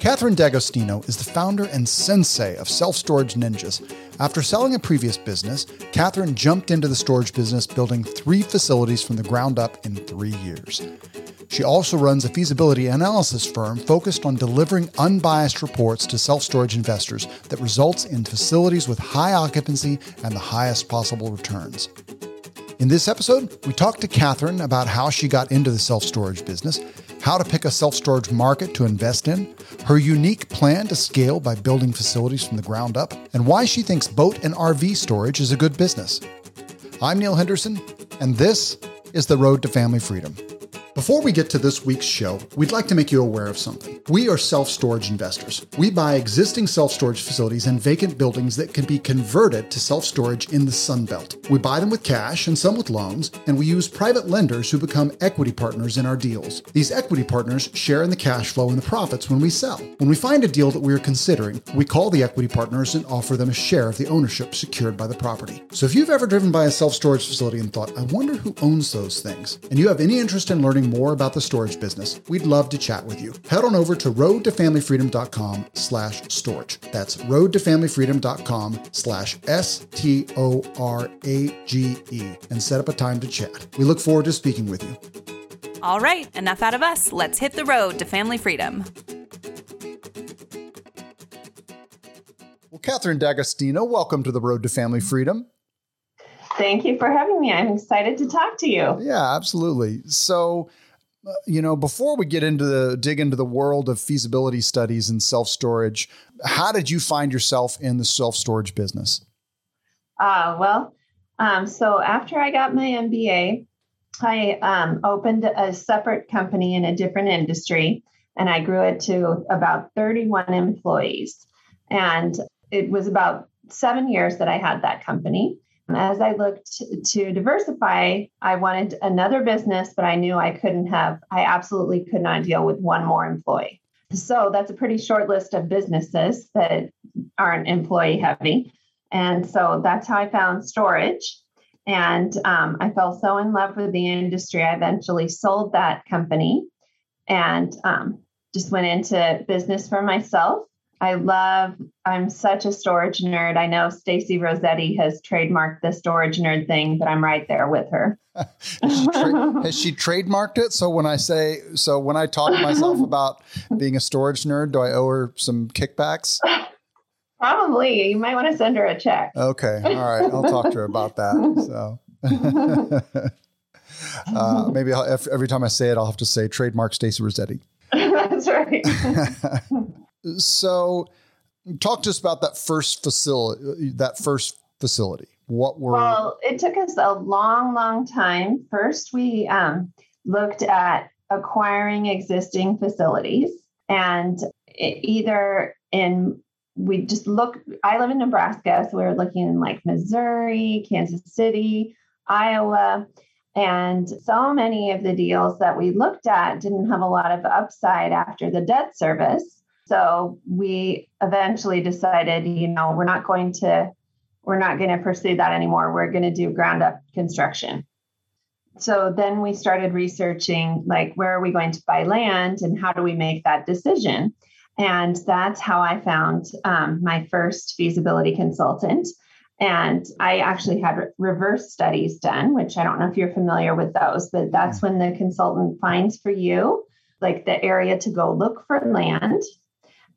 Catherine D'Agostino is the founder and sensei of Self Storage Ninjas. After selling a previous business, Catherine jumped into the storage business, building three facilities from the ground up in three years. She also runs a feasibility analysis firm focused on delivering unbiased reports to self storage investors that results in facilities with high occupancy and the highest possible returns. In this episode, we talked to Catherine about how she got into the self storage business, how to pick a self storage market to invest in, her unique plan to scale by building facilities from the ground up, and why she thinks boat and RV storage is a good business. I'm Neil Henderson, and this is The Road to Family Freedom. Before we get to this week's show, we'd like to make you aware of something. We are self storage investors. We buy existing self storage facilities and vacant buildings that can be converted to self storage in the Sun Belt. We buy them with cash and some with loans, and we use private lenders who become equity partners in our deals. These equity partners share in the cash flow and the profits when we sell. When we find a deal that we are considering, we call the equity partners and offer them a share of the ownership secured by the property. So if you've ever driven by a self storage facility and thought, I wonder who owns those things, and you have any interest in learning more about the storage business, we'd love to chat with you. Head on over to roadtofamilyfreedom.com slash storage. That's roadtofamilyfreedom.com slash S-T-O-R-A-G-E and set up a time to chat. We look forward to speaking with you. All right, enough out of us. Let's hit the road to family freedom. Well, Catherine D'Agostino, welcome to the Road to Family Freedom. Thank you for having me. I'm excited to talk to you. Yeah, absolutely. So, uh, you know, before we get into the dig into the world of feasibility studies and self storage, how did you find yourself in the self storage business? Uh, well, um, so after I got my MBA, I um, opened a separate company in a different industry and I grew it to about 31 employees. And it was about seven years that I had that company. As I looked to diversify, I wanted another business, but I knew I couldn't have, I absolutely could not deal with one more employee. So that's a pretty short list of businesses that aren't employee heavy. And so that's how I found storage. And um, I fell so in love with the industry, I eventually sold that company and um, just went into business for myself I love, I'm such a storage nerd. I know Stacy Rossetti has trademarked the storage nerd thing, but I'm right there with her. has, she tra- has, she trademarked it? So when I say, so when I talk to myself about being a storage nerd, do I owe her some kickbacks? Probably. You might want to send her a check. Okay. All right. I'll talk to her about that. So. uh, maybe I'll, every time I say it, I'll have to say trademark Stacy Rossetti. That's right. So, talk to us about that first facility. That first facility. What were? Well, it took us a long, long time. First, we um, looked at acquiring existing facilities, and either in we just look. I live in Nebraska, so we were looking in like Missouri, Kansas City, Iowa. And so many of the deals that we looked at didn't have a lot of upside after the debt service. So we eventually decided, you know, we're not going to we're not going to pursue that anymore. We're going to do ground up construction. So then we started researching like where are we going to buy land and how do we make that decision? And that's how I found um, my first feasibility consultant. And I actually had reverse studies done, which I don't know if you're familiar with those, but that's when the consultant finds for you like the area to go look for land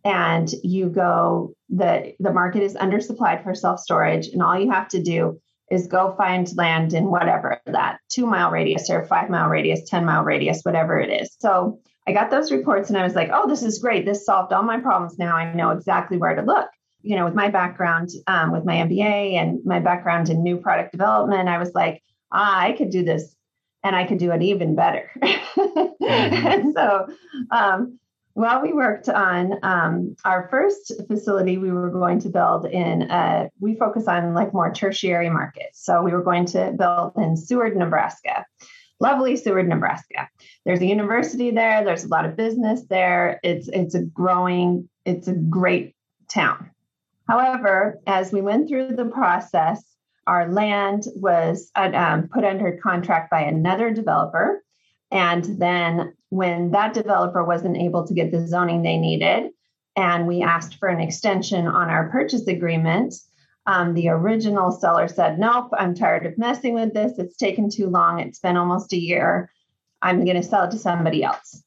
and you go the the market is undersupplied for self storage and all you have to do is go find land in whatever that 2 mile radius or 5 mile radius 10 mile radius whatever it is. So i got those reports and i was like oh this is great. This solved all my problems. Now i know exactly where to look. You know with my background um, with my mba and my background in new product development i was like ah, i could do this and i could do it even better. Mm-hmm. and so um, well, we worked on um, our first facility we were going to build in, a, we focus on like more tertiary markets. So we were going to build in Seward, Nebraska. Lovely Seward, Nebraska. There's a university there. There's a lot of business there. It's it's a growing. It's a great town. However, as we went through the process, our land was uh, um, put under contract by another developer and then when that developer wasn't able to get the zoning they needed, and we asked for an extension on our purchase agreement. Um, the original seller said, Nope, I'm tired of messing with this. It's taken too long. It's been almost a year. I'm going to sell it to somebody else.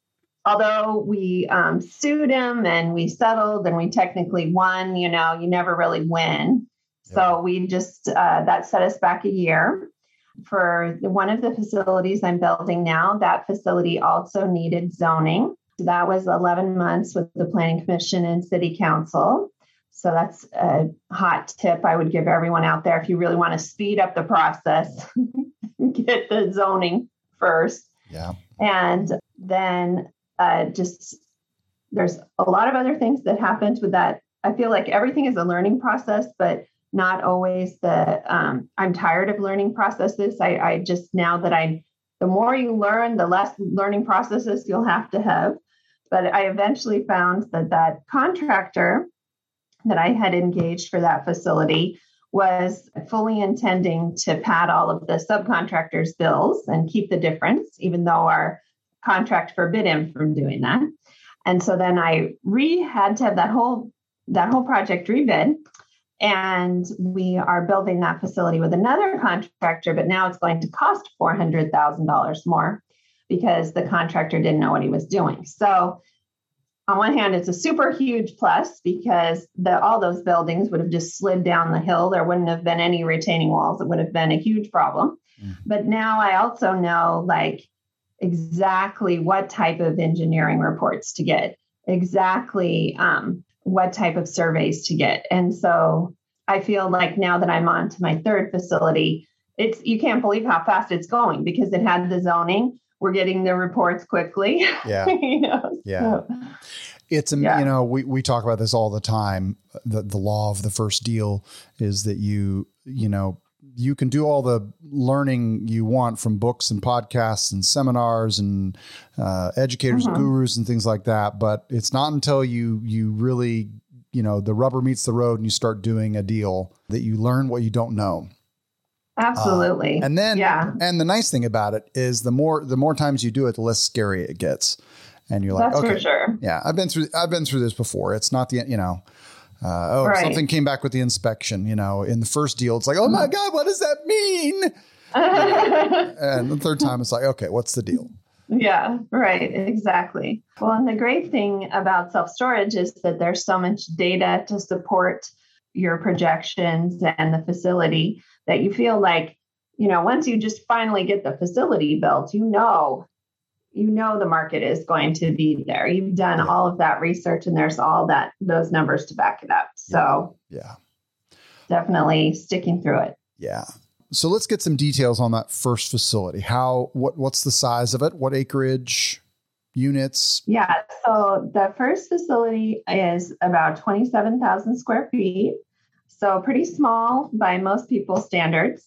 Although we um, sued him and we settled and we technically won, you know, you never really win. Yeah. So we just, uh, that set us back a year. For one of the facilities I'm building now, that facility also needed zoning. So That was 11 months with the Planning Commission and City Council. So that's a hot tip I would give everyone out there. If you really want to speed up the process, get the zoning first. Yeah. And then uh, just there's a lot of other things that happened with that. I feel like everything is a learning process, but not always the um, I'm tired of learning processes. I, I just now that I the more you learn, the less learning processes you'll have to have. But I eventually found that that contractor that I had engaged for that facility was fully intending to pad all of the subcontractors' bills and keep the difference, even though our contract forbid him from doing that. And so then I re had to have that whole that whole project rebid. And we are building that facility with another contractor, but now it's going to cost $400,000 more because the contractor didn't know what he was doing. So on one hand, it's a super huge plus because the, all those buildings would have just slid down the hill. There wouldn't have been any retaining walls. It would have been a huge problem. Mm. But now I also know like exactly what type of engineering reports to get, exactly um, what type of surveys to get. And so I feel like now that I'm on to my third facility, it's you can't believe how fast it's going because it had the zoning we're getting the reports quickly. Yeah. you know, yeah. So, it's um, yeah. you know we, we talk about this all the time the the law of the first deal is that you you know you can do all the learning you want from books and podcasts and seminars and uh, educators mm-hmm. and gurus and things like that but it's not until you you really you know the rubber meets the road and you start doing a deal that you learn what you don't know Absolutely. Uh, and then, yeah. And the nice thing about it is the more the more times you do it, the less scary it gets. And you're like, That's okay, sure. yeah, I've been through I've been through this before. It's not the you know. Uh, oh, right. something came back with the inspection. You know, in the first deal, it's like, oh my god, what does that mean? and the third time, it's like, okay, what's the deal? Yeah, right, exactly. Well, and the great thing about self storage is that there's so much data to support your projections and the facility that you feel like, you know, once you just finally get the facility built, you know, you know the market is going to be there. You've done yeah. all of that research and there's all that those numbers to back it up. So yeah. Definitely sticking through it. Yeah. So let's get some details on that first facility. How what what's the size of it? What acreage? Units? Yeah, so the first facility is about 27,000 square feet. So pretty small by most people's standards.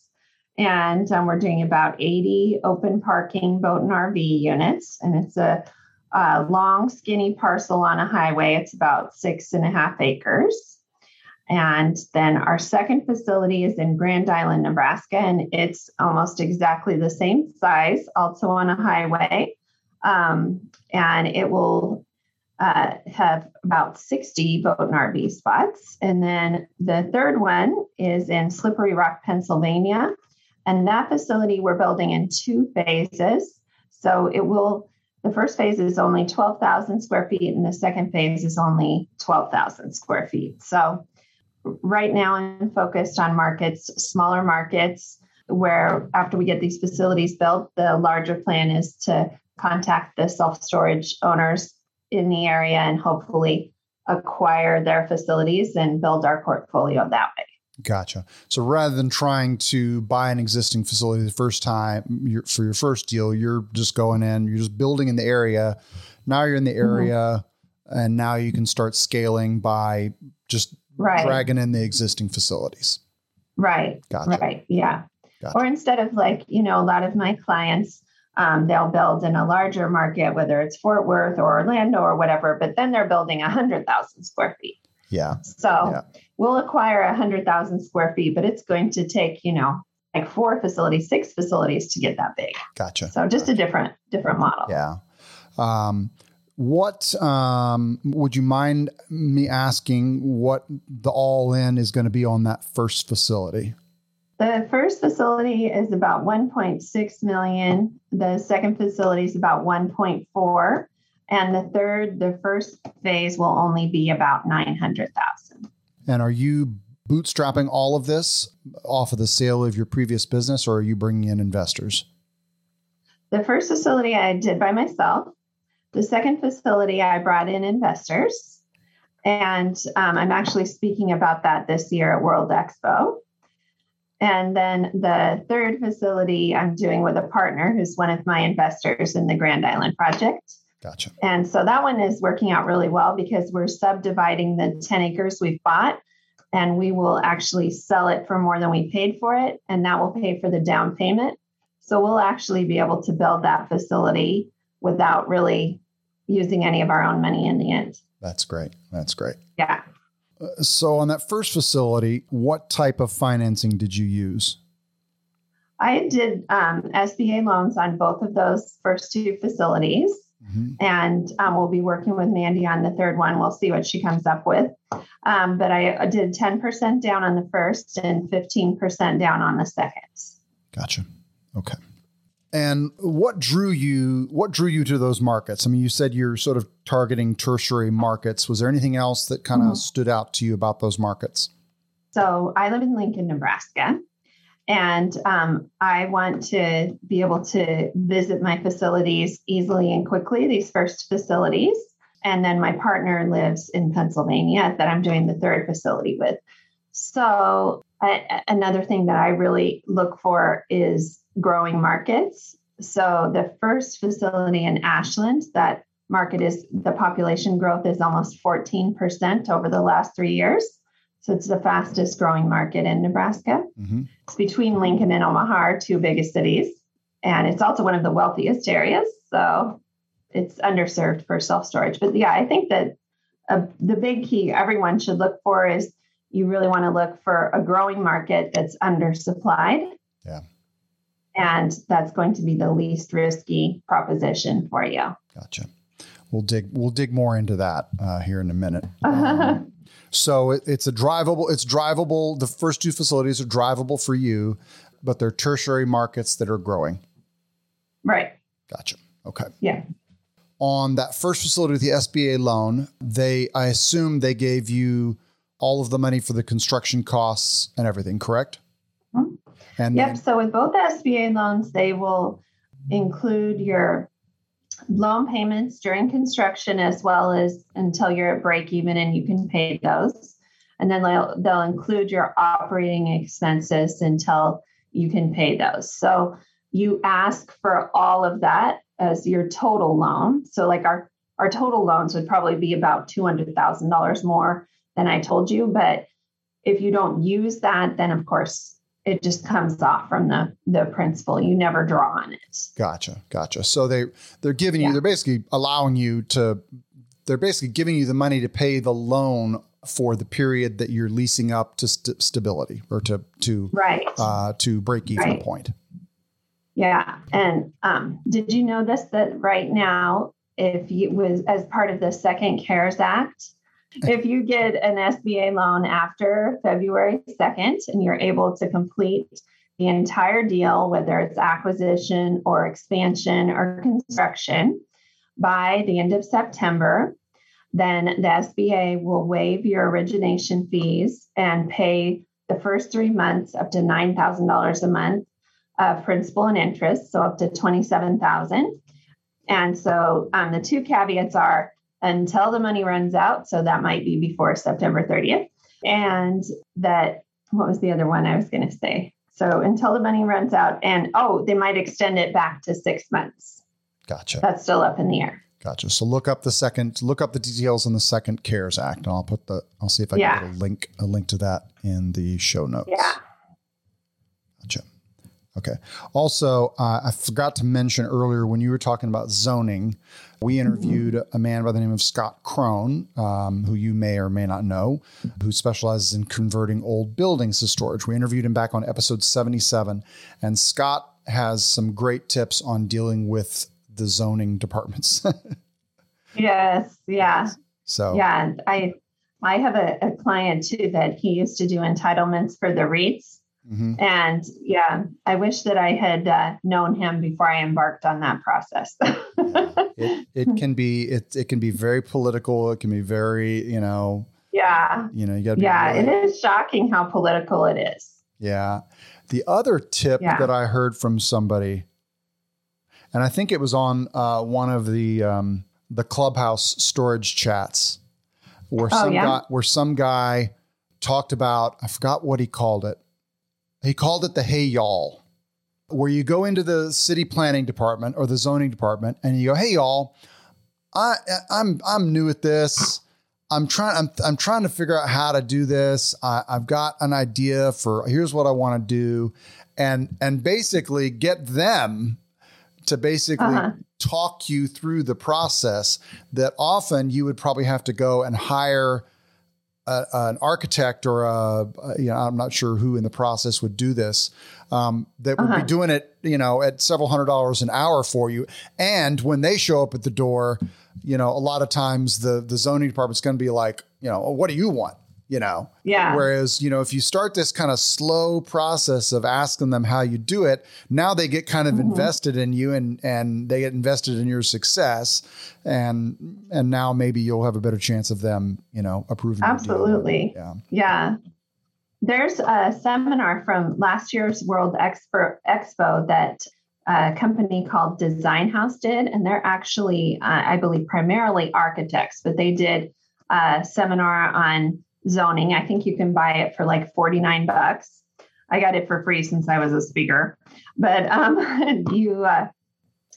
And um, we're doing about 80 open parking boat and RV units. And it's a, a long, skinny parcel on a highway. It's about six and a half acres. And then our second facility is in Grand Island, Nebraska, and it's almost exactly the same size, also on a highway. Um, and it will uh, have about 60 boat and RV spots. And then the third one is in Slippery Rock, Pennsylvania. And that facility we're building in two phases. So it will, the first phase is only 12,000 square feet, and the second phase is only 12,000 square feet. So right now I'm focused on markets, smaller markets, where after we get these facilities built, the larger plan is to contact the self storage owners in the area and hopefully acquire their facilities and build our portfolio that way. Gotcha. So rather than trying to buy an existing facility the first time for your first deal, you're just going in, you're just building in the area. Now you're in the mm-hmm. area, mm-hmm. and now you can start scaling by just right. dragging in the existing facilities. Right. Gotcha. Right. Yeah. Gotcha. Or instead of like, you know, a lot of my clients, um, they'll build in a larger market, whether it's Fort Worth or Orlando or whatever, but then they're building 100,000 square feet. Yeah. So yeah. we'll acquire a 100,000 square feet, but it's going to take, you know, like four facilities, six facilities to get that big. Gotcha. So just gotcha. a different, different model. Yeah. Um, What um, would you mind me asking what the all in is going to be on that first facility? The first facility is about 1.6 million. The second facility is about 1.4. And the third, the first phase will only be about 900,000. And are you bootstrapping all of this off of the sale of your previous business or are you bringing in investors? The first facility I did by myself. The second facility, I brought in investors. And um, I'm actually speaking about that this year at World Expo. And then the third facility I'm doing with a partner who's one of my investors in the Grand Island project. Gotcha. And so that one is working out really well because we're subdividing the 10 acres we've bought and we will actually sell it for more than we paid for it. And that will pay for the down payment. So we'll actually be able to build that facility without really using any of our own money in the end. That's great. That's great. Yeah. So, on that first facility, what type of financing did you use? I did um, SBA loans on both of those first two facilities. Mm-hmm. And um, we'll be working with Mandy on the third one. We'll see what she comes up with. Um, but I did 10% down on the first and 15% down on the second. Gotcha. Okay. And what drew you what drew you to those markets? I mean, you said you're sort of targeting tertiary markets. Was there anything else that kind of mm-hmm. stood out to you about those markets? So I live in Lincoln, Nebraska, and um, I want to be able to visit my facilities easily and quickly, these first facilities. And then my partner lives in Pennsylvania that I'm doing the third facility with. So, I, another thing that I really look for is growing markets. So, the first facility in Ashland, that market is the population growth is almost 14% over the last three years. So it's the fastest growing market in Nebraska. Mm-hmm. It's between Lincoln and Omaha, two biggest cities. And it's also one of the wealthiest areas. So it's underserved for self storage. But yeah, I think that uh, the big key everyone should look for is you really want to look for a growing market that's undersupplied. Yeah. And that's going to be the least risky proposition for you. Gotcha. We'll dig. We'll dig more into that uh, here in a minute. Um, so it, it's a drivable. It's drivable. The first two facilities are drivable for you, but they're tertiary markets that are growing. Right. Gotcha. Okay. Yeah. On that first facility with the SBA loan, they I assume they gave you all of the money for the construction costs and everything, correct? Mm-hmm. And yep. Then, so with both SBA loans, they will include your loan payments during construction as well as until you're at break even and you can pay those. And then they'll, they'll include your operating expenses until you can pay those. So you ask for all of that as your total loan. So like our our total loans would probably be about $200,000 more than I told you, but if you don't use that, then of course it just comes off from the the principal. You never draw on it. Gotcha, gotcha. So they they're giving you, they're basically allowing you to, they're basically giving you the money to pay the loan for the period that you're leasing up to st- stability or to to right uh, to break even right. point. Yeah, and um, did you notice that right now, if you was as part of the Second CARES Act, if you get an SBA loan after February 2nd and you're able to complete the entire deal, whether it's acquisition or expansion or construction, by the end of September, then the SBA will waive your origination fees and pay the first three months up to $9,000 a month of principal and interest, so up to 27000 And so um, the two caveats are until the money runs out. So that might be before September 30th. And that, what was the other one I was going to say? So until the money runs out, and oh, they might extend it back to six months. Gotcha. That's still up in the air. Gotcha. So look up the second, look up the details in the second CARES Act, and I'll put the, I'll see if I yeah. can get a link, a link to that in the show notes. Yeah. Gotcha. Okay. Also, uh, I forgot to mention earlier when you were talking about zoning, we interviewed a man by the name of Scott Krone, um, who you may or may not know, who specializes in converting old buildings to storage. We interviewed him back on episode 77, and Scott has some great tips on dealing with the zoning departments. Yes. Yeah. So yeah, I I have a, a client too that he used to do entitlements for the REITs. Mhm. And yeah, I wish that I had uh, known him before I embarked on that process. it it can be it it can be very political. It can be very you know yeah. you know you got to Yeah. really- It is shocking how political it is. Yeah. The other tip Yeah. that I heard from somebody, and I think it was on uh, one of the um, the clubhouse storage chats, where Oh, some yeah? guy where some guy talked about I forgot what he called it. He called it the hey y'all, where you go into the city planning department or the zoning department and you go hey y'all, I I'm I'm new at this. I'm trying. I'm, I'm trying to figure out how to do this. I, I've got an idea for here's what I want to do, and and basically get them to basically Uh-huh. talk you through the process. That often you would probably have to go and hire a, an architect or a, you know I'm not sure who in the process would do this. Um, that would Uh-huh. be doing it you know at several hundred dollars an hour for you. And when they show up at the door, you know a lot of times the the zoning department's going to be like you know "Oh, what do you want you know Yeah. Whereas, you know, if you start this kind of slow process of asking them how you do it, now they get kind of Mm-hmm. invested in you and and they get invested in your success. And and now maybe you'll have a better chance of them, you know, approving. Absolutely. Yeah. Yeah. There's a seminar from last year's World Expo, Expo that a company called Design House did, and they're actually, uh, I believe, primarily architects, but they did a seminar on zoning. I think you can buy it for like 49 bucks. I got it for free since I was a speaker, but um, you, uh,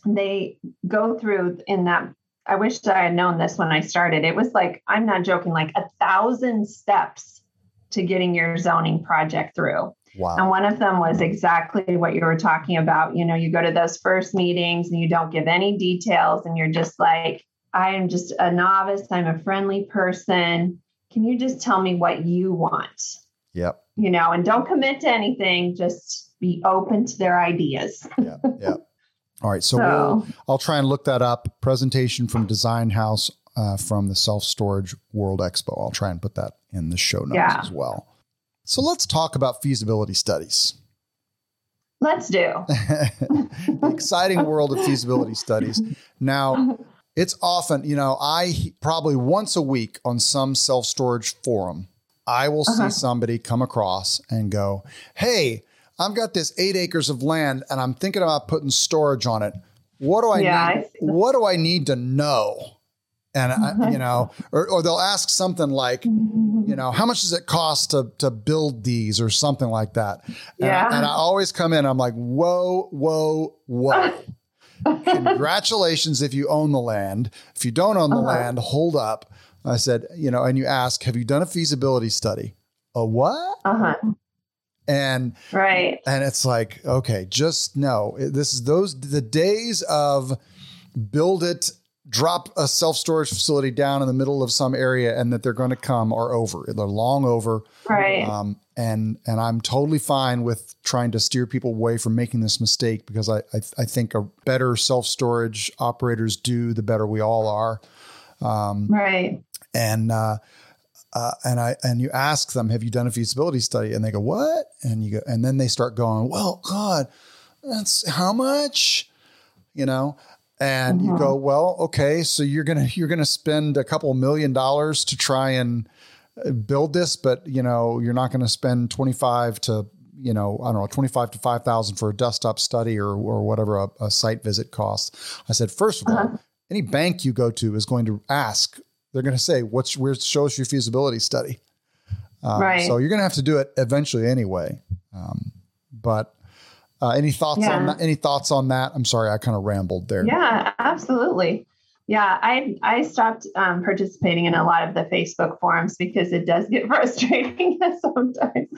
they go through in that I wish I had known this when I started. It was like, I'm not joking, like a thousand steps to getting your zoning project through. Wow. And one of them was exactly what you were talking about. You know, you go to those first meetings and you don't give any details, and you're just like, I am just a novice. I'm a friendly person. Can you just tell me what you want? Yep. You know, and don't commit to anything, just be open to their ideas. Yeah. Yeah. All right. So, So, we'll, I'll try and look that up. Presentation from Design House uh, from the Self Storage World Expo. I'll try and put that in the show notes Yeah. as well. So let's talk about feasibility studies. let's do. the exciting world of feasibility studies. Now, it's often, you know, I probably once a week on some self storage forum, I will see Uh-huh. somebody come across and go, Hey, I've got this eight acres of land and I'm thinking about putting storage on it. What do I Yeah, need? I see what do I need to know? And I, you know, or, or they'll ask something like, you know, how much does it cost to to build these or something like that? And, Yeah. I, and I always come in, I'm like, whoa, whoa, whoa. Congratulations if you own the land. If you don't own the Uh-huh. land, hold up. I said, you know, and you ask, have you done a feasibility study? A what? Uh huh. And Right. and it's like, okay, just no. This is those the days of build it, drop a self storage facility down in the middle of some area, and that they're going to come are over. They're long over. Right. Um, and and I'm totally fine with trying to steer people away from making this mistake because I I, I think a better self storage operators do, the better we all are. right. And uh, uh, and I and you ask them, have you done a feasibility study? And they go, what? And you go, and then they start going, well, God, that's how much, you know. And you go, well, okay, so you're gonna you're gonna spend a couple million dollars to try and uh, build this, but you know you're not going to spend twenty five to you know I don't know twenty five to five thousand for a desktop study or or whatever a, a site visit costs. I said, first of all, any bank you go to is going to ask. They're going to say, "What's where show us your feasibility study?" Um, Right. So you're going to have to do it eventually anyway. Um, but uh, any thoughts on that? Any thoughts on that? I'm sorry, I kind of rambled there. Yeah, absolutely. Yeah, I I stopped um, participating in a lot of the Facebook forums because it does get frustrating sometimes.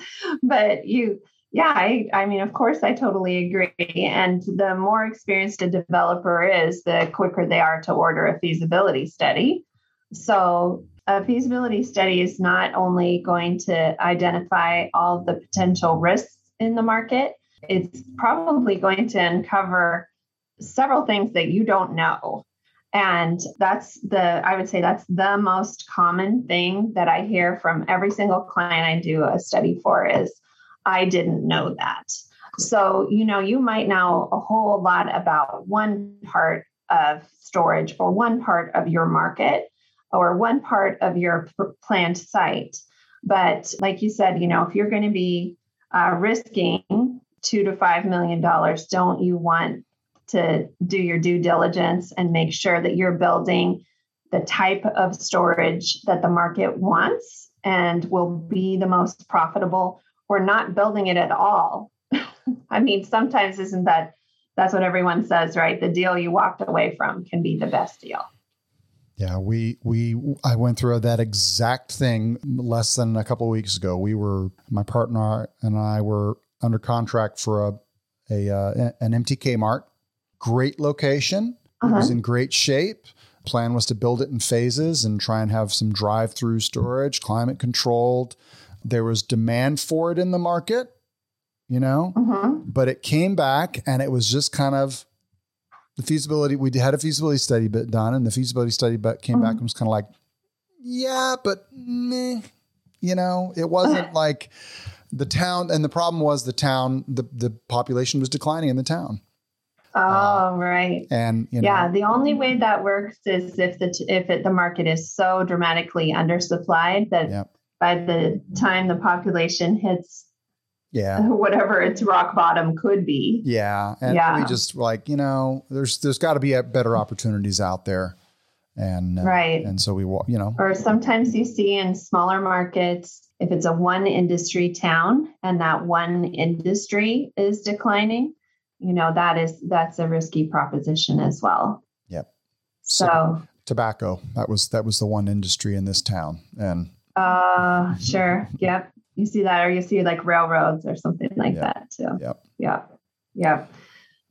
But you, yeah, I I mean, of course, I totally agree. And the more experienced a developer is, the quicker they are to order a feasibility study. So a feasibility study is not only going to identify all the potential risks in the market, it's probably going to uncover several things that you don't know. And that's the, I would say that's the most common thing that I hear from every single client I do a study for is, I didn't know that. So, you know, you might know a whole lot about one part of storage or one part of your market or one part of your planned site. But like you said, you know, if you're going to be uh, risking two to five million dollars, don't you want to do your due diligence and make sure that you're building the type of storage that the market wants and will be the most profitable or not building it at all. I mean, sometimes isn't that that's what everyone says, right? The deal you walked away from can be the best deal. Yeah, we we I went through that exact thing less than a couple of weeks ago. We were my partner and I were under contract for a a uh, an MTK Mart. Great location. Uh-huh. It was uh-huh. in great shape. Plan was to build it in phases and try and have some drive-through storage, climate controlled. There was demand for it in the market, you know, uh-huh. but it came back and it was just kind of the feasibility. We had a feasibility study bit done, and the feasibility study but came uh-huh. back and was kind of like, yeah, but meh, you know, it wasn't like the town, and the problem was the town, the the population was declining in the town. Oh, uh, right. And you know, yeah, the only way that works is if the if it, the market is so dramatically undersupplied that yep. by the time the population hits yeah whatever its rock bottom could be yeah and yeah. we just like you know there's there's got to be better opportunities out there and uh, right and so we you know or sometimes you see in smaller markets if it's a one industry town and that one industry is declining, you know, that is that's a risky proposition as well. Yep. So, so tobacco, that was that was the one industry in this town. And uh sure. Yep. You see that or you see like railroads or something like yep. that too. Yep. Yep. Yep.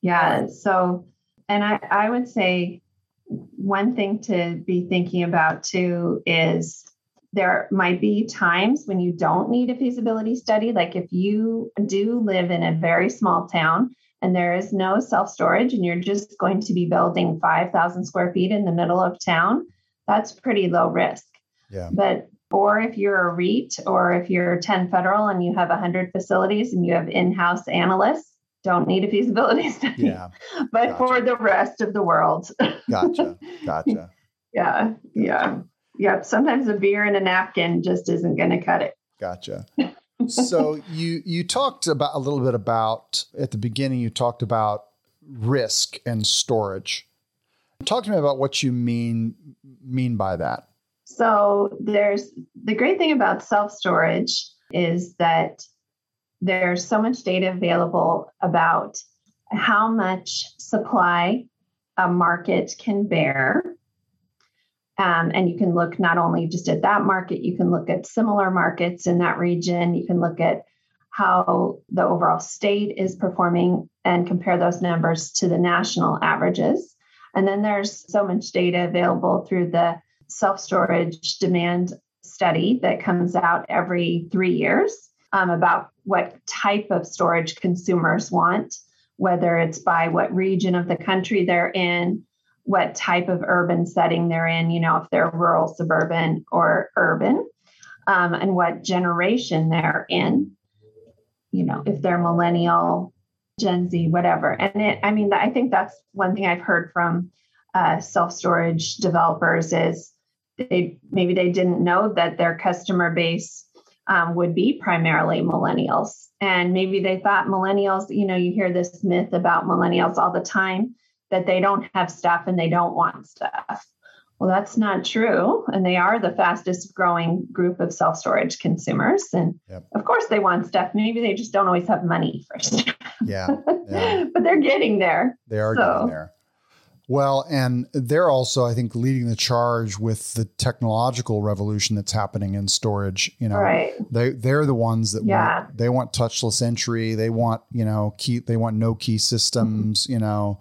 Yeah. So and I, I would say one thing to be thinking about too is there might be times when you don't need a feasibility study. Like if you do live in a very small town and there is no self storage and you're just going to be building 5,000 square feet in the middle of town, that's pretty low risk. Yeah. But or if you're a REIT or if you're 10 federal and you have 100 facilities and you have in house analysts, don't need a feasibility study. Yeah. but gotcha. for the rest of the world. gotcha. Gotcha. Yeah. Yeah. Yep. Sometimes a beer and a napkin just isn't going to cut it. Gotcha. so you you talked about a little bit about at the beginning. You talked about risk and storage. Talk to me about what you mean mean by that. So there's the great thing about self storage is that there's so much data available about how much supply a market can bear um, and you can look not only just at that market, you can look at similar markets in that region. You can look at how the overall state is performing and compare those numbers to the national averages. And then there's so much data available through the self storage demand study that comes out every three years um, about what type of storage consumers want, whether it's by what region of the country they're in, what type of urban setting they're in, you know, if they're rural, suburban, or urban, um, and what generation they're in, you know, if they're millennial, Gen Z, whatever. And it, I mean, I think that's one thing I've heard from uh, self storage developers is they maybe they didn't know that their customer base um, would be primarily millennials. And maybe they thought millennials, you know, you hear this myth about millennials all the time that they don't have stuff and they don't want stuff. Well, that's not true. And they are the fastest growing group of self storage consumers. And yep. of course, they want stuff. Maybe they just don't always have money for stuff. Yeah. yeah. but they're getting there. They are so. getting there. Well, and they're also, I think, leading the charge with the technological revolution that's happening in storage. You know, right. they they're the ones that yeah. want, they want touchless entry. They want you know key. They want no key systems. Mm-hmm. You know,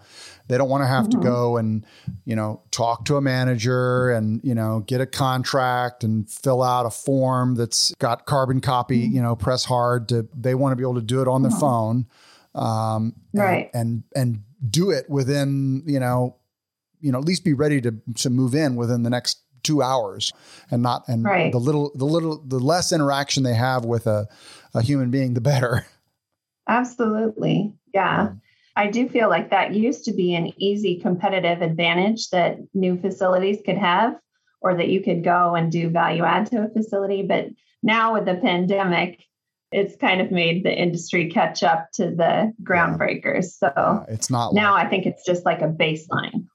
they don't want to have mm-hmm. to go and you know talk to a manager and you know get a contract and fill out a form that's got carbon copy. Mm-hmm. You know, press hard to. They want to be able to do it on their mm-hmm. phone. Um, right. And, and and do it within you know you know, at least be ready to to move in within the next two hours and not and Right. the little the little the less interaction they have with a, a human being the better Absolutely. Yeah. I do feel like that used to be an easy competitive advantage that new facilities could have, or that you could go and do value add to a facility. But now with the pandemic, it's kind of made the industry catch up to the groundbreakers. So Uh, it's not now like, I think it's just like a baseline.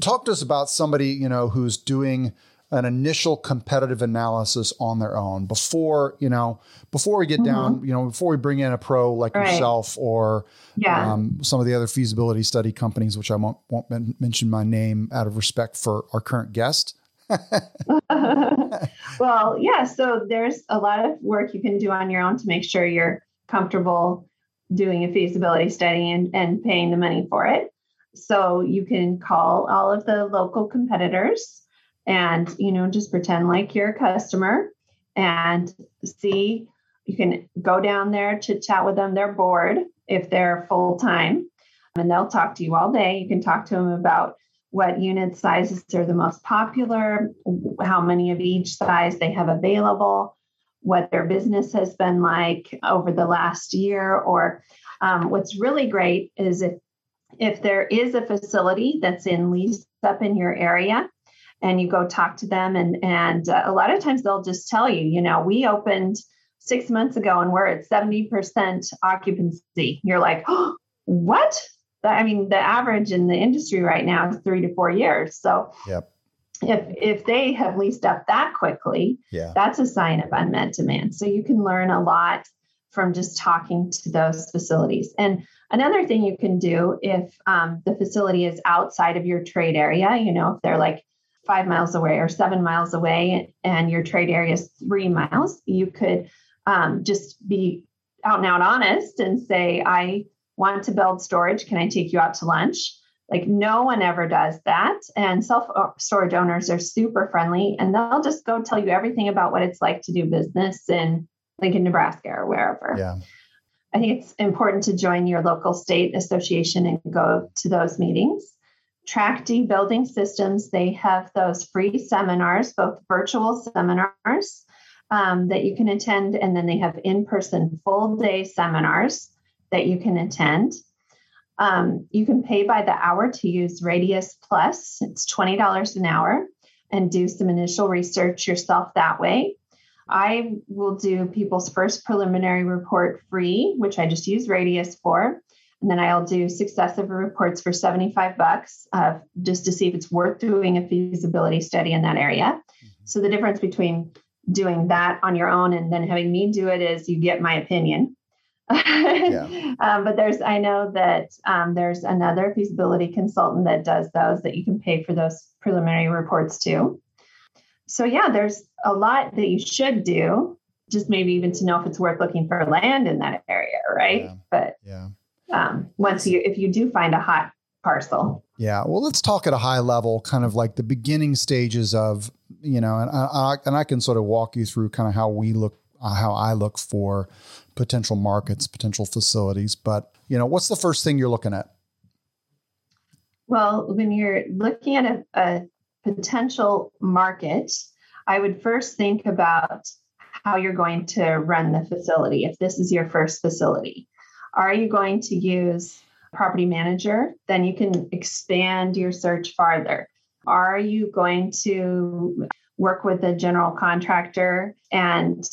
talk to us about somebody you know who's doing an initial competitive analysis on their own before you know before we get down you know before we bring in a pro like Mm-hmm. Right. yourself or Yeah. um, some of the other feasibility study companies which i won't, won't men- mention my name out of respect for our current guest well, yeah. So there's a lot of work you can do on your own to make sure you're comfortable doing a feasibility study and, and paying the money for it. So you can call all of the local competitors and, you know, just pretend like you're a customer and see. You can go down there, chit chat with them. They're bored if they're full time and they'll talk to you all day. You can talk to them about what unit sizes are the most popular, how many of each size they have available, what their business has been like over the last year. Or um, what's really great is if if there is a facility that's in lease up in your area, and you go talk to them, and and uh, a lot of times they'll just tell you, you know, we opened six months ago and we're at seventy percent occupancy. You're like, oh, what? I mean, the average in the industry right now is three to four years. So Yep. if if they have leased up that quickly, yeah that's a sign of unmet demand. So you can learn a lot from just talking to those facilities. And another thing you can do if um, the facility is outside of your trade area, you know, if they're like five miles away or seven miles away and your trade area is three miles, you could um, just be out and out honest and say, I want to build storage. Can I take you out to lunch? Like no one ever does that. And self storage owners are super friendly and they'll just go tell you everything about what it's like to do business in Lincoln, Nebraska or wherever. yeah I think it's important to join your local state association and go to those meetings. Trachte Building Systems, they have those free seminars, both virtual seminars um, that you can attend, and then they have in person full day seminars that you can attend. Um, you can pay by the hour to use Radius Plus, it's $20 an hour, and do some initial research yourself that way. I will do people's first preliminary report free, which I just use Radius for. And then I'll do successive reports for 75 bucks uh, just to see if it's worth doing a feasibility study in that area. So the difference between doing that on your own and then having me do it is you get my opinion. um, but there's, I know that um, there's another feasibility consultant that does those that you can pay for those preliminary reports too. So yeah, there's a lot that you should do, just maybe even to know if it's worth looking for land in that area, right? Yeah. But yeah um, once you, if you do find a hot parcel, Yeah. Well, let's talk at a high level, kind of like the beginning stages of, you know, and I, I and I can sort of walk you through kind of how we look, uh, how I look for potential markets, potential facilities. But, you know, what's the first thing you're looking at? Well, when you're looking at a, a potential market, I would first think about how you're going to run the facility. If this is your first facility, are you going to use property manager? Then you can expand your search farther. Are you going to work with a general contractor and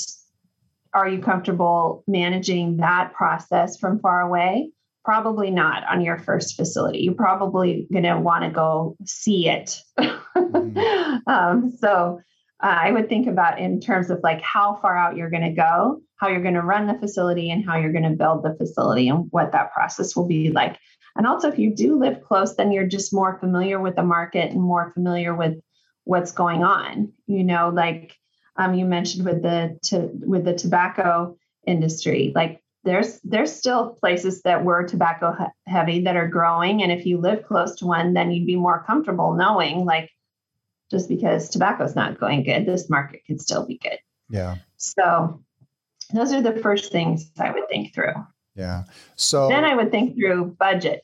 are you comfortable managing that process from far away? Probably not on your first facility. You're probably going to want to go see it. um, so uh, I would think about in terms of like how far out you're going to go, how you're going to run the facility, and how you're going to build the facility and what that process will be like. And also, if you do live close, then you're just more familiar with the market and more familiar with what's going on. You know, like um, you mentioned with the to, with the tobacco industry, like there's there's still places that were tobacco he- heavy that are growing, and if you live close to one, then you'd be more comfortable knowing like just because tobacco's not going good, this market could still be good. Yeah. So those are the first things I would think through. Yeah. So Then I would think through budget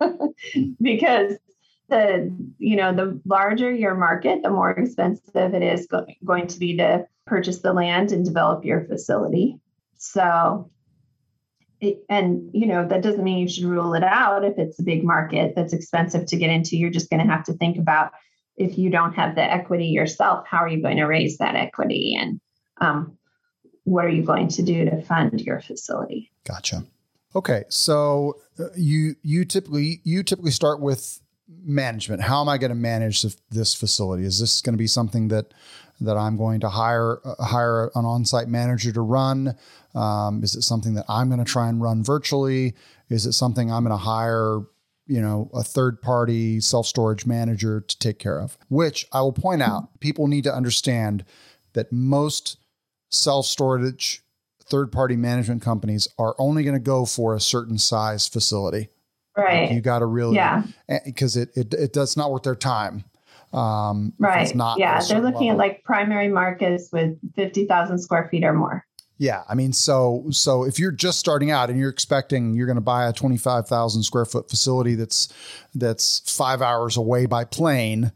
because the you know the larger your market, the more expensive it is go- going to be to purchase the land and develop your facility. So, it, and you know that doesn't mean you should rule it out if it's a big market that's expensive to get into. You're just going to have to think about if you don't have the equity yourself, how are you going to raise that equity and um, what are you going to do to fund your facility? Gotcha. Okay, so uh, you you typically you typically start with management. How am I going to manage this facility? Is this going to be something that that I'm going to hire uh, hire an on-site manager to run? Um, is it something that I'm going to try and run virtually? Is it something I'm going to hire you know a third party self storage manager to take care of? Which I will point out, people need to understand that most self storage third party management companies are only going to go for a certain size facility. Right. Like you got to really, yeah, because it, it, it does not worth their time. Um, right. It's not yeah. They're looking level. at like primary markets with 50,000 square feet or more. Yeah, I mean, so so if you're just starting out and you're expecting you're going to buy a twenty five thousand square foot facility that's that's five hours away by plane,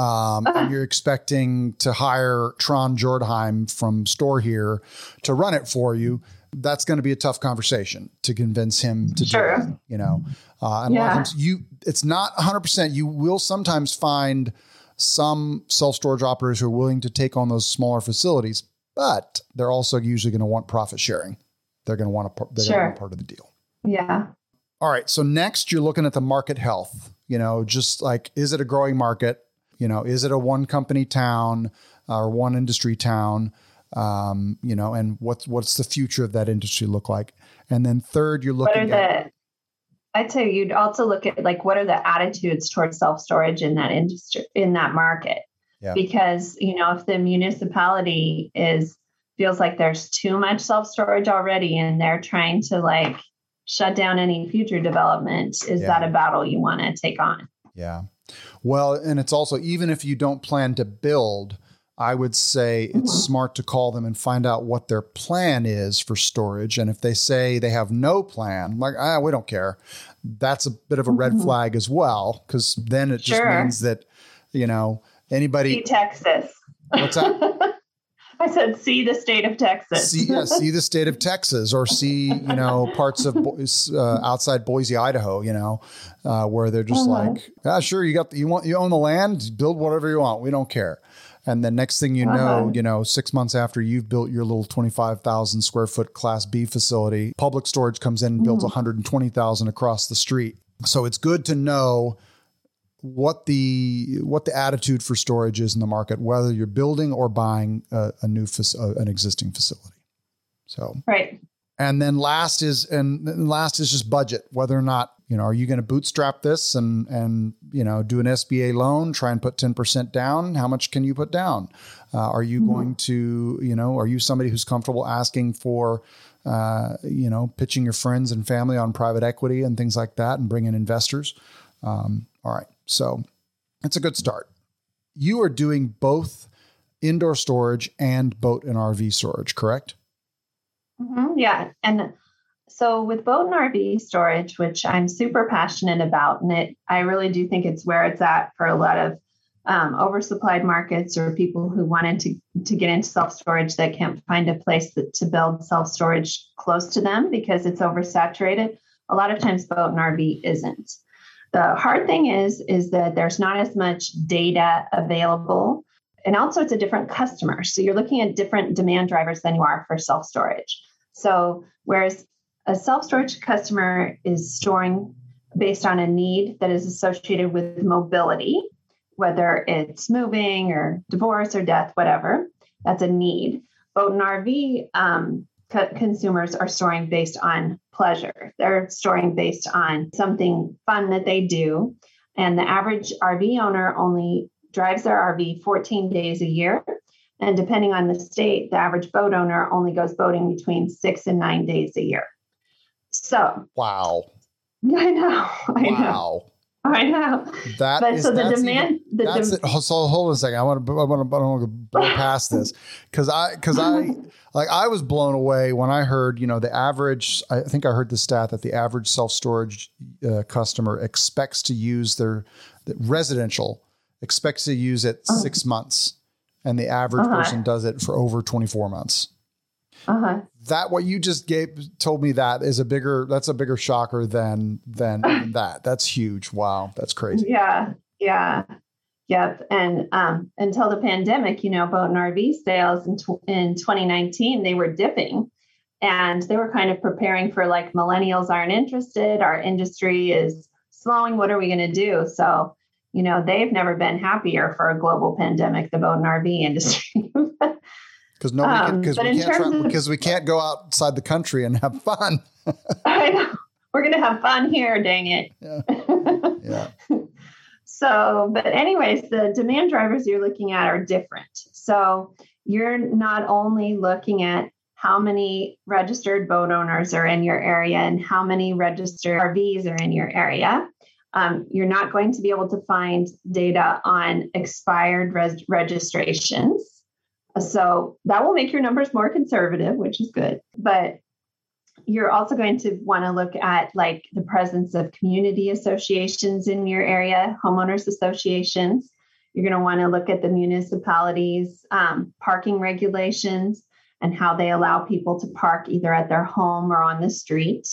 um, uh-huh. and you're expecting to hire Tron Jordheim from Store Here to run it for you, that's going to be a tough conversation to convince him to sure. do it. You know, uh, and yeah. a lot of times you it's not 100. percent You will sometimes find some self storage operators who are willing to take on those smaller facilities but they're also usually going to want profit sharing. They're going to want a they're sure. going to want part of the deal. Yeah. All right. So next, you're looking at the market health. You know, just like is it a growing market? You know, is it a one company town or one industry town? Um, you know, and what's what's the future of that industry look like? And then third, you're looking What at. The, I'd say you'd also look at like what are the attitudes towards self storage in that industry in that market. Yeah. Because, you know, if the municipality is feels like there's too much self-storage already and they're trying to like shut down any future development, is yeah. that a battle you want to take on? Yeah. Well, and it's also even if you don't plan to build, I would say it's mm-hmm. smart to call them and find out what their plan is for storage. And if they say they have no plan, like, ah, we don't care, that's a bit of a red mm-hmm. flag as well, because then it just means that, you know, Anybody? See Texas. What's that? I said, see the state of Texas. see, yeah, see the state of Texas, or see you know parts of uh, outside Boise, Idaho. You know, uh, where they're just uh-huh. like, ah, sure, you got the, you want you own the land, build whatever you want. We don't care. And the next thing you uh-huh. know, you know, six months after you've built your little twenty-five thousand square foot Class B facility, Public Storage comes in and builds mm. one hundred and twenty thousand across the street. So it's good to know what the what the attitude for storage is in the market, whether you're building or buying a, a new uh, an existing facility. So right. And then last is and last is just budget. Whether or not you know, are you going to bootstrap this and and you know do an SBA loan, try and put ten percent down? How much can you put down? Uh, are you mm-hmm. going to you know, are you somebody who's comfortable asking for uh, you know, pitching your friends and family on private equity and things like that, and bringing investors? Um, all right. So it's a good start. You are doing both indoor storage and boat and RV storage, correct? Mm-hmm, yeah. And so with boat and RV storage, which I'm super passionate about, and it I really do think it's where it's at for a lot of um, oversupplied markets or people who wanted to, to get into self storage that can't find a place that, to build self storage close to them because it's oversaturated. A lot of times, boat and RV isn't. The hard thing is is that there's not as much data available and also it's a different customer. So you're looking at different demand drivers than you are for self-storage. So whereas a self-storage customer is storing based on a need that is associated with mobility, whether it's moving or divorce or death, whatever, that's a need. Boat and RV um, co- consumers are storing based on pleasure. They're storing based on something fun that they do. And the average RV owner only drives their RV 14 days a year. And depending on the state, the average boat owner only goes boating between six and nine days a year. So, wow. I know. I wow. know. I know. That but is, so the demand. Even, the that's dem- it. So hold on a second. I want to. I want to. I want to blow past this because I because I like I was blown away when I heard you know the average. I think I heard the stat that the average self storage uh, customer expects to use their that residential expects to use it Uh-huh. six months, and the average Uh-huh. person does it for over 24 months. Uh-huh. That what you just gave told me that is a bigger that's a bigger shocker than than that. That's huge. Wow, that's crazy. Yeah, yeah, yep. And um, until the pandemic, you know, boat and RV sales in tw- in 2019 they were dipping, and they were kind of preparing for like millennials aren't interested. Our industry is slowing. What are we going to do? So, you know, they've never been happier for a global pandemic. The boat and RV industry. Because Um, because but we can't tra- because we can't go outside the country and have fun. I know. We're going to have fun here. Dang it. Yeah. Yeah. So, but anyways, the demand drivers you're looking at are different. So, you're not only looking at how many registered boat owners are in your area and how many registered RVs are in your area. Um, you're not going to be able to find data on expired res- registrations. So, that will make your numbers more conservative, which is good. But you're also going to want to look at like the presence of community associations in your area, homeowners associations. You're going to want to look at the municipalities' um, parking regulations and how they allow people to park either at their home or on the street.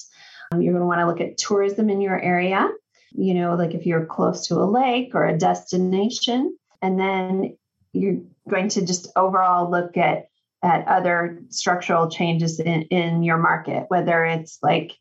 Um, you're going to want to look at tourism in your area, you know, like if you're close to a lake or a destination. And then you're going to just overall look at at other structural changes in, in your market, whether it's like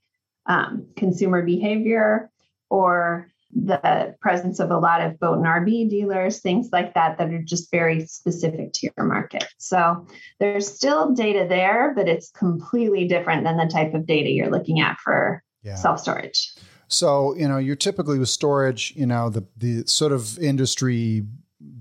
um, consumer behavior or the presence of a lot of boat and RV dealers, things like that, that are just very specific to your market. So there's still data there, but it's completely different than the type of data you're looking at for Yeah. self storage. So, you know, you're typically with storage, you know, the the sort of industry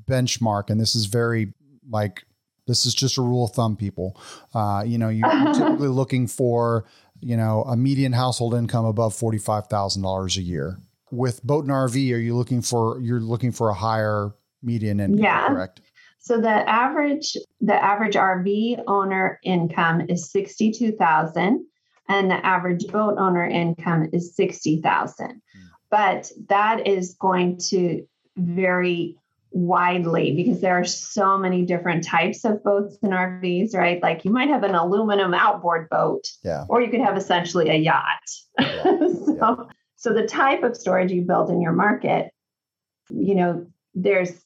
benchmark, and this is very like this is just a rule of thumb, people. Uh, you know, you- you're typically looking for, you know, a median household income above forty five thousand dollars a year. With boat and RV, are you looking for you're looking for a higher median income? Yeah. Correct. So the average the average RV owner income is sixty two thousand, and the average boat owner income is sixty thousand. But that is going to vary widely because there are so many different types of boats and RVs, right? Like you might have an aluminum outboard boat, Yeah. or you could have essentially a yacht. so, so the type of storage you build in your market, you know, there's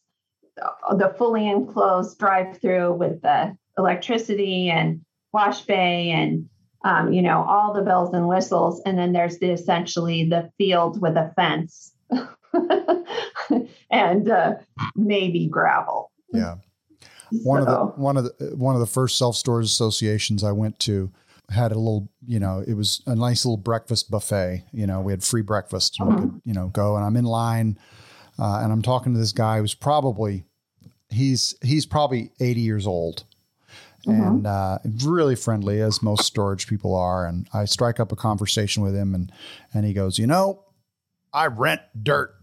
the fully enclosed drive-through with the electricity and wash bay and um, you know all the bells and whistles, and then there's the essentially the field with a fence and uh, maybe gravel. Yeah. one of the one of the one of the first self storage associations I went to had a little, you know, it was a nice little breakfast buffet. You know, we had free breakfast. And we could, you know, go and I'm in line, uh, and I'm talking to this guy who's probably he's he's probably 80 years old. And uh, really friendly, as most storage people are. And I strike up a conversation with him, and and he goes, you know, I rent dirt.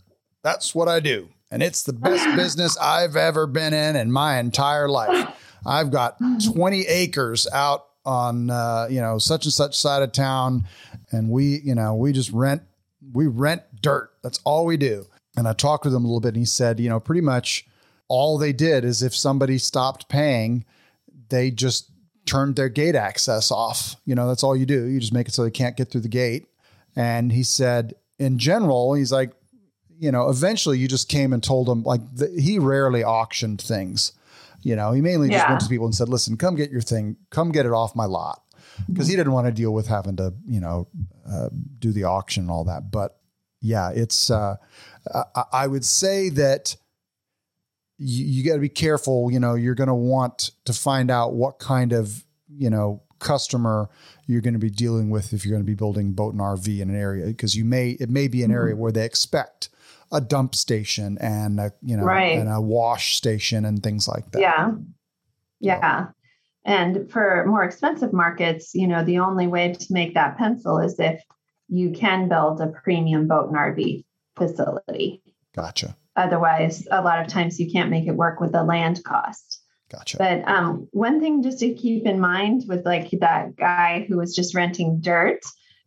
That's what I do. And it's the best business I've ever been in in my entire life. I've got 20 acres out on, uh, you know, such and such side of town. And we, you know, we just rent, we rent dirt. That's all we do. And I talked with him a little bit and he said, you know, pretty much all they did is if somebody stopped paying, they just turned their gate access off. You know, that's all you do. You just make it so they can't get through the gate. And he said, in general, he's like, you know, eventually you just came and told him, like, the, he rarely auctioned things. You know, he mainly just Yeah. went to people and said, listen, come get your thing, come get it off my lot. Because he didn't want to deal with having to, you know, uh, do the auction and all that. But yeah, it's, uh, I, I would say that you, you got to be careful. You know, you're going to want to find out what kind of, you know, customer you're going to be dealing with if you're going to be building boat and RV in an area because you may it may be an area where they expect a dump station and a you know Right. and a wash station and things like that. Yeah. Yeah. And for more expensive markets, you know, the only way to make that pencil is if you can build a premium boat and RV facility. Gotcha. Otherwise, a lot of times you can't make it work with the land cost. Gotcha. But um, one thing just to keep in mind with like that guy who was just renting dirt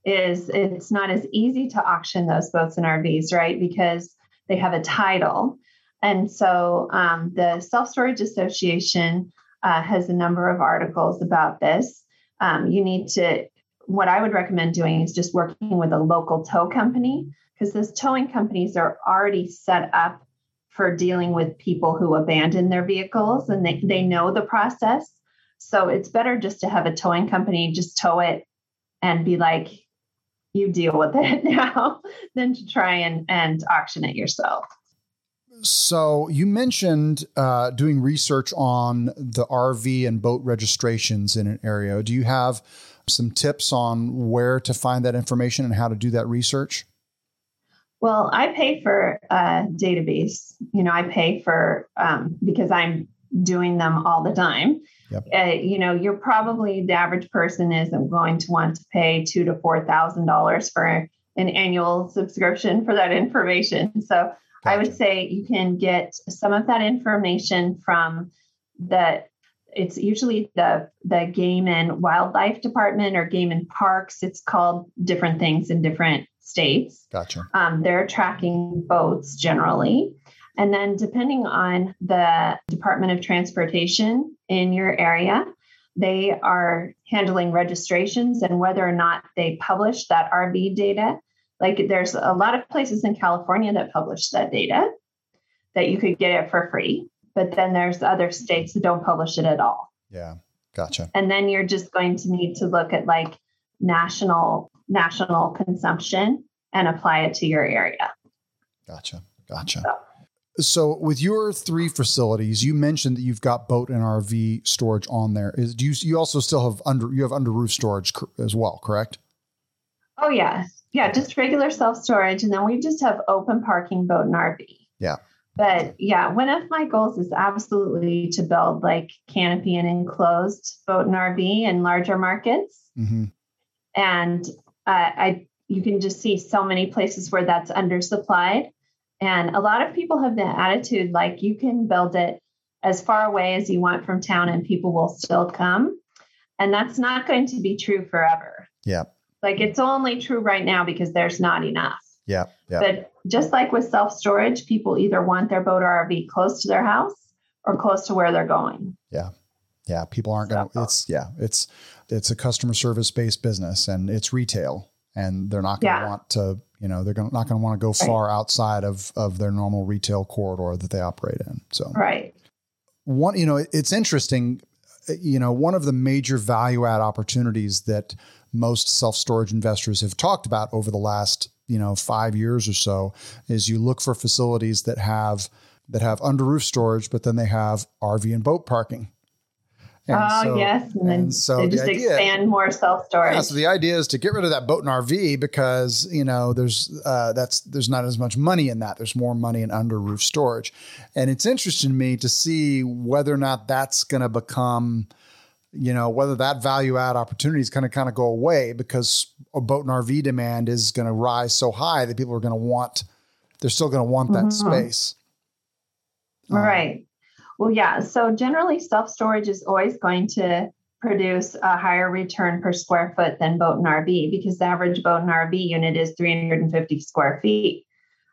is it's not as easy to auction those boats and RVs, right? Because they have a title. And so um, the Self Storage Association uh, has a number of articles about this. Um, you need to, what I would recommend doing is just working with a local tow company because those towing companies are already set up for dealing with people who abandon their vehicles and they, they know the process. So it's better just to have a towing company just tow it and be like, you deal with it now than to try and, and auction it yourself. So you mentioned uh, doing research on the RV and boat registrations in an area. Do you have some tips on where to find that information and how to do that research? Well, I pay for a database. You know, I pay for um, because I'm doing them all the time. Yep. Uh, you know, you're probably the average person isn't going to want to pay two to four thousand dollars for an annual subscription for that information. So gotcha. I would say you can get some of that information from the it's usually the the game and wildlife department or game and parks it's called different things in different states gotcha um, they're tracking boats generally and then, depending on the Department of Transportation in your area, they are handling registrations and whether or not they publish that RV data. Like, there's a lot of places in California that publish that data that you could get it for free, but then there's other states that don't publish it at all. Yeah, gotcha. And then you're just going to need to look at like national national consumption and apply it to your area. Gotcha. Gotcha. So, so, with your three facilities, you mentioned that you've got boat and RV storage on there. Is do you you also still have under you have under roof storage as well, correct? Oh yes, yeah, just regular self storage, and then we just have open parking boat and RV. Yeah. But yeah, one of my goals is absolutely to build like canopy and enclosed boat and RV in larger markets. Mm-hmm. And uh, I, you can just see so many places where that's undersupplied. And a lot of people have the attitude like you can build it as far away as you want from town and people will still come. And that's not going to be true forever. Yeah. Like it's only true right now because there's not enough. Yeah. yeah. But just like with self storage, people either want their boat or RV close to their house or close to where they're going. Yeah. Yeah. People aren't going to, it's, yeah, it's, it's a customer service based business and it's retail and they're not going to yeah. want to you know they're gonna, not going to want to go far right. outside of of their normal retail corridor that they operate in so right one you know it's interesting you know one of the major value add opportunities that most self storage investors have talked about over the last you know 5 years or so is you look for facilities that have that have under roof storage but then they have RV and boat parking and oh so, yes, and then and so they just the idea, expand more self storage. Yeah, so the idea is to get rid of that boat and RV because you know there's uh, that's there's not as much money in that. There's more money in under roof storage, and it's interesting to me to see whether or not that's going to become, you know, whether that value add opportunity is going to kind of go away because a boat and RV demand is going to rise so high that people are going to want, they're still going to want that mm-hmm. space. Right. Um, well, yeah. So generally, self storage is always going to produce a higher return per square foot than boat and RV because the average boat and RV unit is 350 square feet.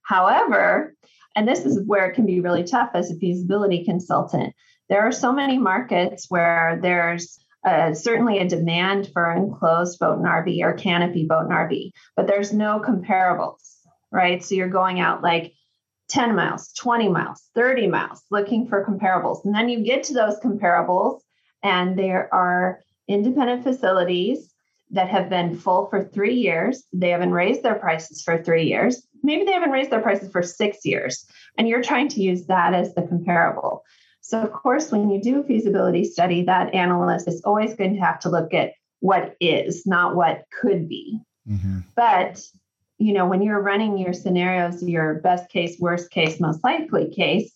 However, and this is where it can be really tough as a feasibility consultant, there are so many markets where there's uh, certainly a demand for enclosed boat and RV or canopy boat and RV, but there's no comparables, right? So you're going out like 10 miles, 20 miles, 30 miles, looking for comparables. And then you get to those comparables, and there are independent facilities that have been full for three years. They haven't raised their prices for three years. Maybe they haven't raised their prices for six years. And you're trying to use that as the comparable. So, of course, when you do a feasibility study, that analyst is always going to have to look at what is, not what could be. Mm-hmm. But you know, when you're running your scenarios, your best case, worst case, most likely case,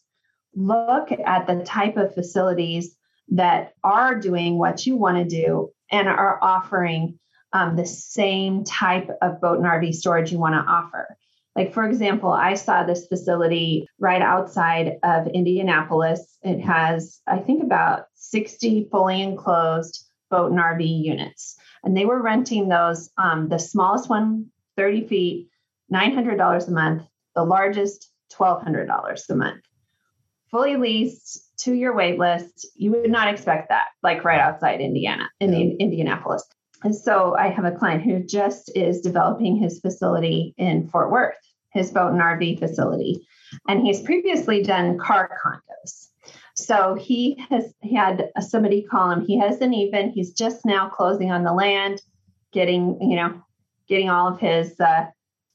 look at the type of facilities that are doing what you want to do and are offering um, the same type of boat and RV storage you want to offer. Like, for example, I saw this facility right outside of Indianapolis. It has, I think, about 60 fully enclosed boat and RV units. And they were renting those. Um, the smallest one 30 feet, $900 a month. The largest, $1,200 a month. Fully leased, two year wait list. You would not expect that, like right outside Indiana, in yeah. Indianapolis. And so I have a client who just is developing his facility in Fort Worth, his boat and RV facility. And he's previously done car condos. So he has he had somebody call him. He hasn't even, he's just now closing on the land, getting, you know, getting all of his uh,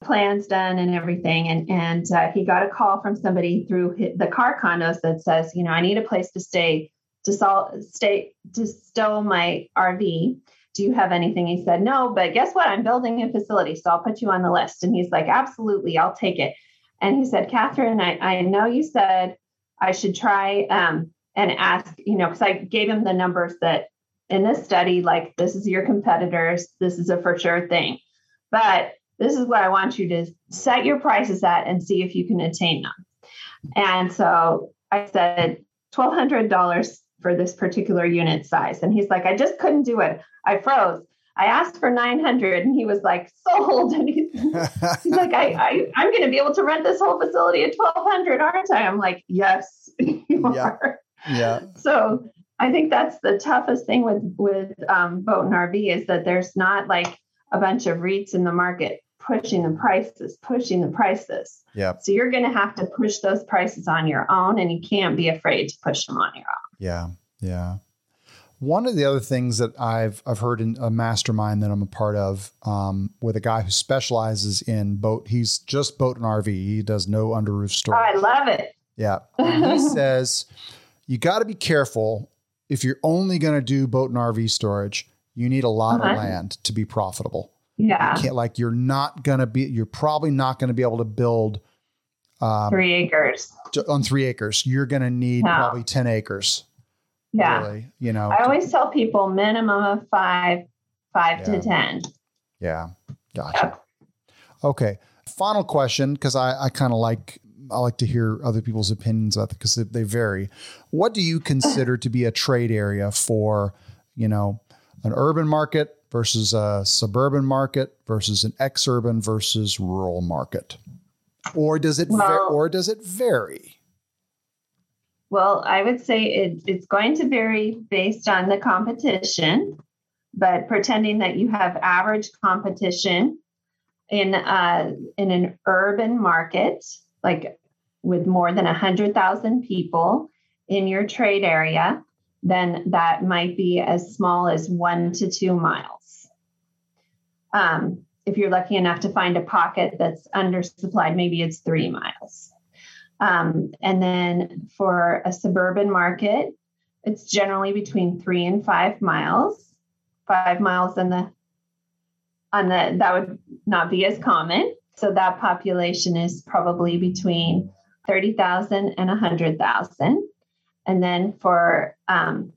plans done and everything. And and uh, he got a call from somebody through his, the car condos that says, you know, I need a place to stay to sol- stay to stow my RV. Do you have anything? He said, no, but guess what? I'm building a facility, so I'll put you on the list. And he's like, absolutely, I'll take it. And he said, Catherine, I, I know you said I should try um, and ask, you know, because I gave him the numbers that in this study, like this is your competitors, this is a for sure thing. But this is what I want you to set your prices at and see if you can attain them. And so I said $1,200 for this particular unit size. And he's like, I just couldn't do it. I froze. I asked for 900 and he was like, sold. And he's, he's like, I, I, I'm going to be able to rent this whole facility at 1200, aren't I? I'm like, yes, you yeah. are. Yeah. So I think that's the toughest thing with, with um, boat and RV is that there's not like a bunch of REITs in the market pushing the prices, pushing the prices. Yeah. So you're going to have to push those prices on your own and you can't be afraid to push them on your own. Yeah. Yeah. One of the other things that I've I've heard in a mastermind that I'm a part of um, with a guy who specializes in boat. He's just boat and RV. He does no under roof storage. Oh, I love it. Yeah. he says you got to be careful if you're only going to do boat and RV storage. You need a lot uh-huh. of land to be profitable. Yeah. You can't like you're not gonna be you're probably not gonna be able to build um, three acres on three acres. You're gonna need no. probably ten acres. Yeah. Really, you know. I always tell people minimum of five, five yeah. to ten. Yeah. Gotcha. Okay. Final question, because I, I kind of like I like to hear other people's opinions about it because they vary. What do you consider to be a trade area for, you know, an urban market versus a suburban market versus an exurban versus rural market? Or does it well, or does it vary? Well, I would say it, it's going to vary based on the competition, but pretending that you have average competition in uh, in an urban market, like with more than 100,000 people in your trade area, then that might be as small as one to two miles. Um, if you're lucky enough to find a pocket that's undersupplied, maybe it's three miles. Um, and then for a suburban market, it's generally between three and five miles. Five miles on the on the that would not be as common. So that population is probably between 30,000 and 100,000. And then for um,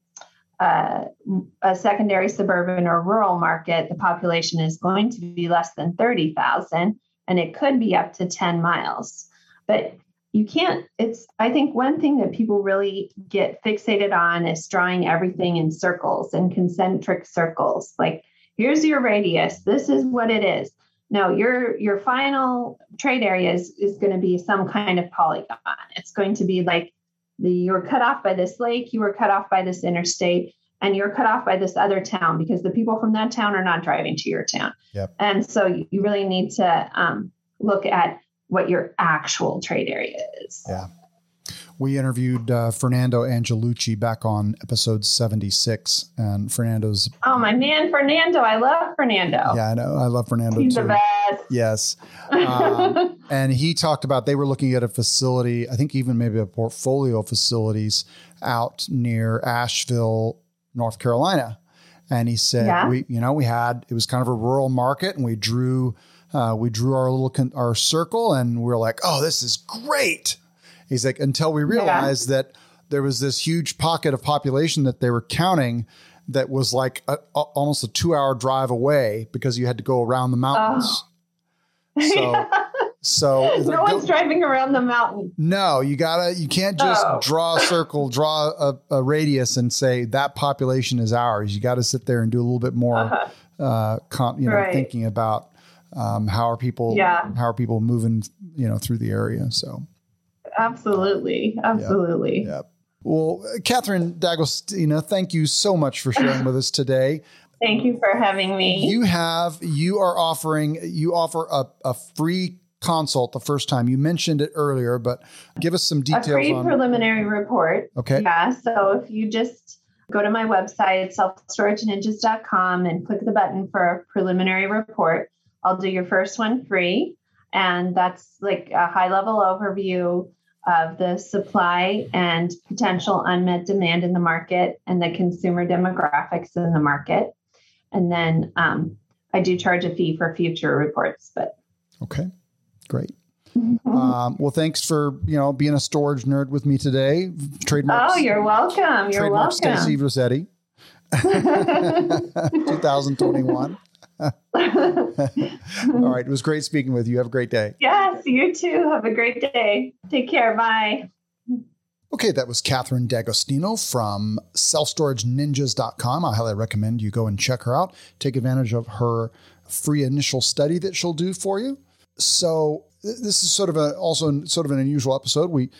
a secondary suburban or rural market, the population is going to be less than 30,000 and it could be up to 10 miles. But you can't, it's, I think one thing that people really get fixated on is drawing everything in circles and concentric circles. Like, here's your radius, this is what it is. No, your your final trade area is, is going to be some kind of polygon. It's going to be like the you're cut off by this lake, you were cut off by this interstate, and you're cut off by this other town because the people from that town are not driving to your town. Yep. And so you really need to um, look at what your actual trade area is. Yeah. We interviewed uh, Fernando Angelucci back on episode 76, and Fernando's. Oh, my man, Fernando. I love Fernando. Yeah, I know. I love Fernando He's too. the best. Yes. Um, and he talked about they were looking at a facility, I think even maybe a portfolio of facilities out near Asheville, North Carolina. And he said, yeah. we, you know, we had, it was kind of a rural market and we drew, uh, we drew our little, con- our circle and we are like, oh, this is great He's like, until we realized yeah. that there was this huge pocket of population that they were counting that was like a, a, almost a two hour drive away because you had to go around the mountains. Oh. So, so no one's driving around the mountain. No, you gotta, you can't just oh. draw a circle, draw a, a, radius and say that population is ours. You got to sit there and do a little bit more, uh-huh. uh, you know, right. thinking about um, how are people, yeah. how are people moving, you know, through the area. So, Absolutely. Absolutely. Yep. yep. Well, Catherine D'Agostino, thank you so much for sharing with us today. Thank you for having me. You have, you are offering, you offer a, a free consult the first time. You mentioned it earlier, but give us some details. A free on, preliminary report. Okay. Yeah. So if you just go to my website, selfstorageninjas.com, and click the button for a preliminary report, I'll do your first one free. And that's like a high level overview of the supply and potential unmet demand in the market and the consumer demographics in the market. And then um, I do charge a fee for future reports, but okay, great. Um, well, thanks for you know being a storage nerd with me today. Trademark. Oh, you're welcome. You're welcome. Stacy Rosetti, 2021. All right. It was great speaking with you. Have a great day. Yes, you too. Have a great day. Take care. Bye. Okay, that was Catherine D'Agostino from selfstorageninjas.com. I highly recommend you go and check her out. Take advantage of her free initial study that she'll do for you. So this is sort of a also sort of an unusual episode. We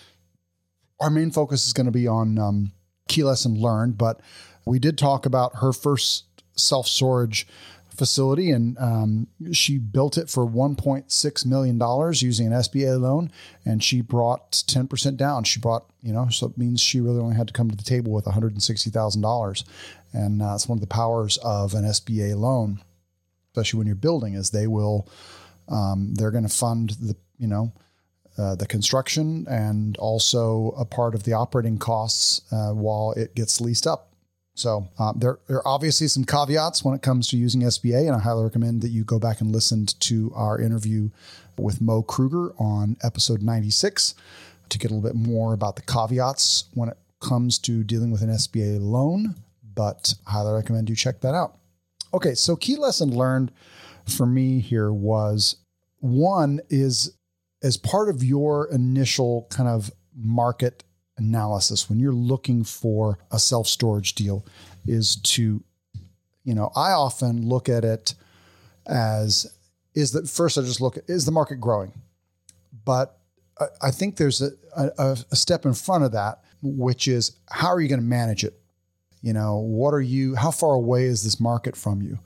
our main focus is going to be on um, key lesson learned, but we did talk about her first self storage facility, and um, she built it for 1.6 million dollars using an SBA loan, and she brought 10 percent down. She brought, you know, so it means she really only had to come to the table with 160 thousand dollars, and uh, it's one of the powers of an SBA loan, especially when you're building, is they will, um, they're going to fund the, you know. Uh, the construction and also a part of the operating costs uh, while it gets leased up so um, there, there are obviously some caveats when it comes to using SBA, and I highly recommend that you go back and listen to our interview with Mo Kruger on episode 96 to get a little bit more about the caveats when it comes to dealing with an SBA loan. But highly recommend you check that out. Okay, so key lesson learned for me here was one is as part of your initial kind of market analysis when you're looking for a self storage deal is to, you know, I often look at it as is that first I just look at is the market growing, but I, think there's a, a, a step in front of that, which is how are you going to manage it? You know, what are you? How far away is this market from you?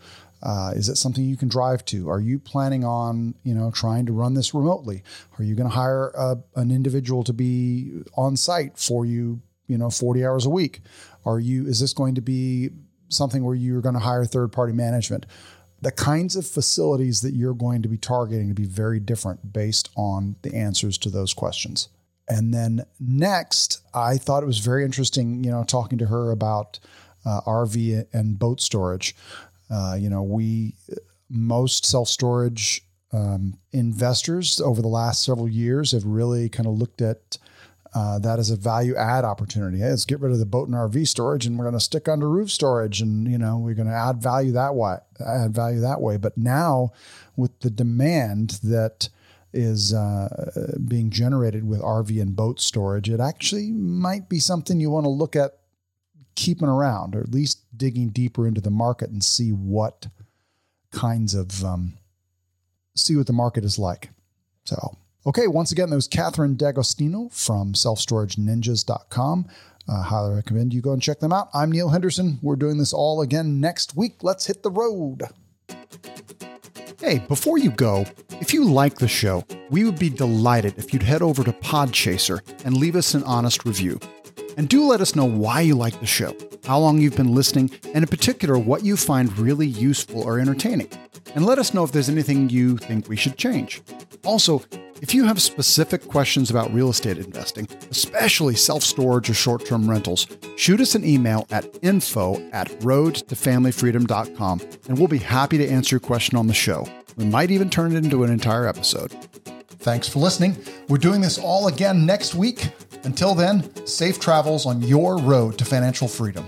Uh, is it something you can drive to? Are you planning on, you know, trying to run this remotely? Are you going to hire a, an individual to be on site for you, you know, 40 hours a week? Are you, is this going to be something where you're going to hire third party management? The kinds of facilities that you're going to be targeting to be very different based on the answers to those questions. And then next, I thought it was very interesting, you know, talking to her about uh, RV and boat storage. Uh, you know, we most self storage um, investors over the last several years have really kind of looked at uh, that as a value add opportunity. Hey, let's get rid of the boat and RV storage, and we're going to stick under roof storage, and you know we're going to add value that way. Add value that way. But now, with the demand that is uh, being generated with RV and boat storage, it actually might be something you want to look at keeping around, or at least digging deeper into the market and see what kinds of um, see what the market is like. So, okay, once again, that was Catherine D'Agostino from selfstorageninjas.com. Uh, highly recommend you go and check them out. I'm Neil Henderson. We're doing this all again next week. Let's hit the road. Hey, before you go, if you like the show, we would be delighted if you'd head over to Podchaser and leave us an honest review. And do let us know why you like the show, how long you've been listening, and in particular, what you find really useful or entertaining. And let us know if there's anything you think we should change. Also, if you have specific questions about real estate investing, especially self storage or short term rentals, shoot us an email at info at roadtofamilyfreedom.com and we'll be happy to answer your question on the show. We might even turn it into an entire episode. Thanks for listening. We're doing this all again next week. Until then, safe travels on your road to financial freedom.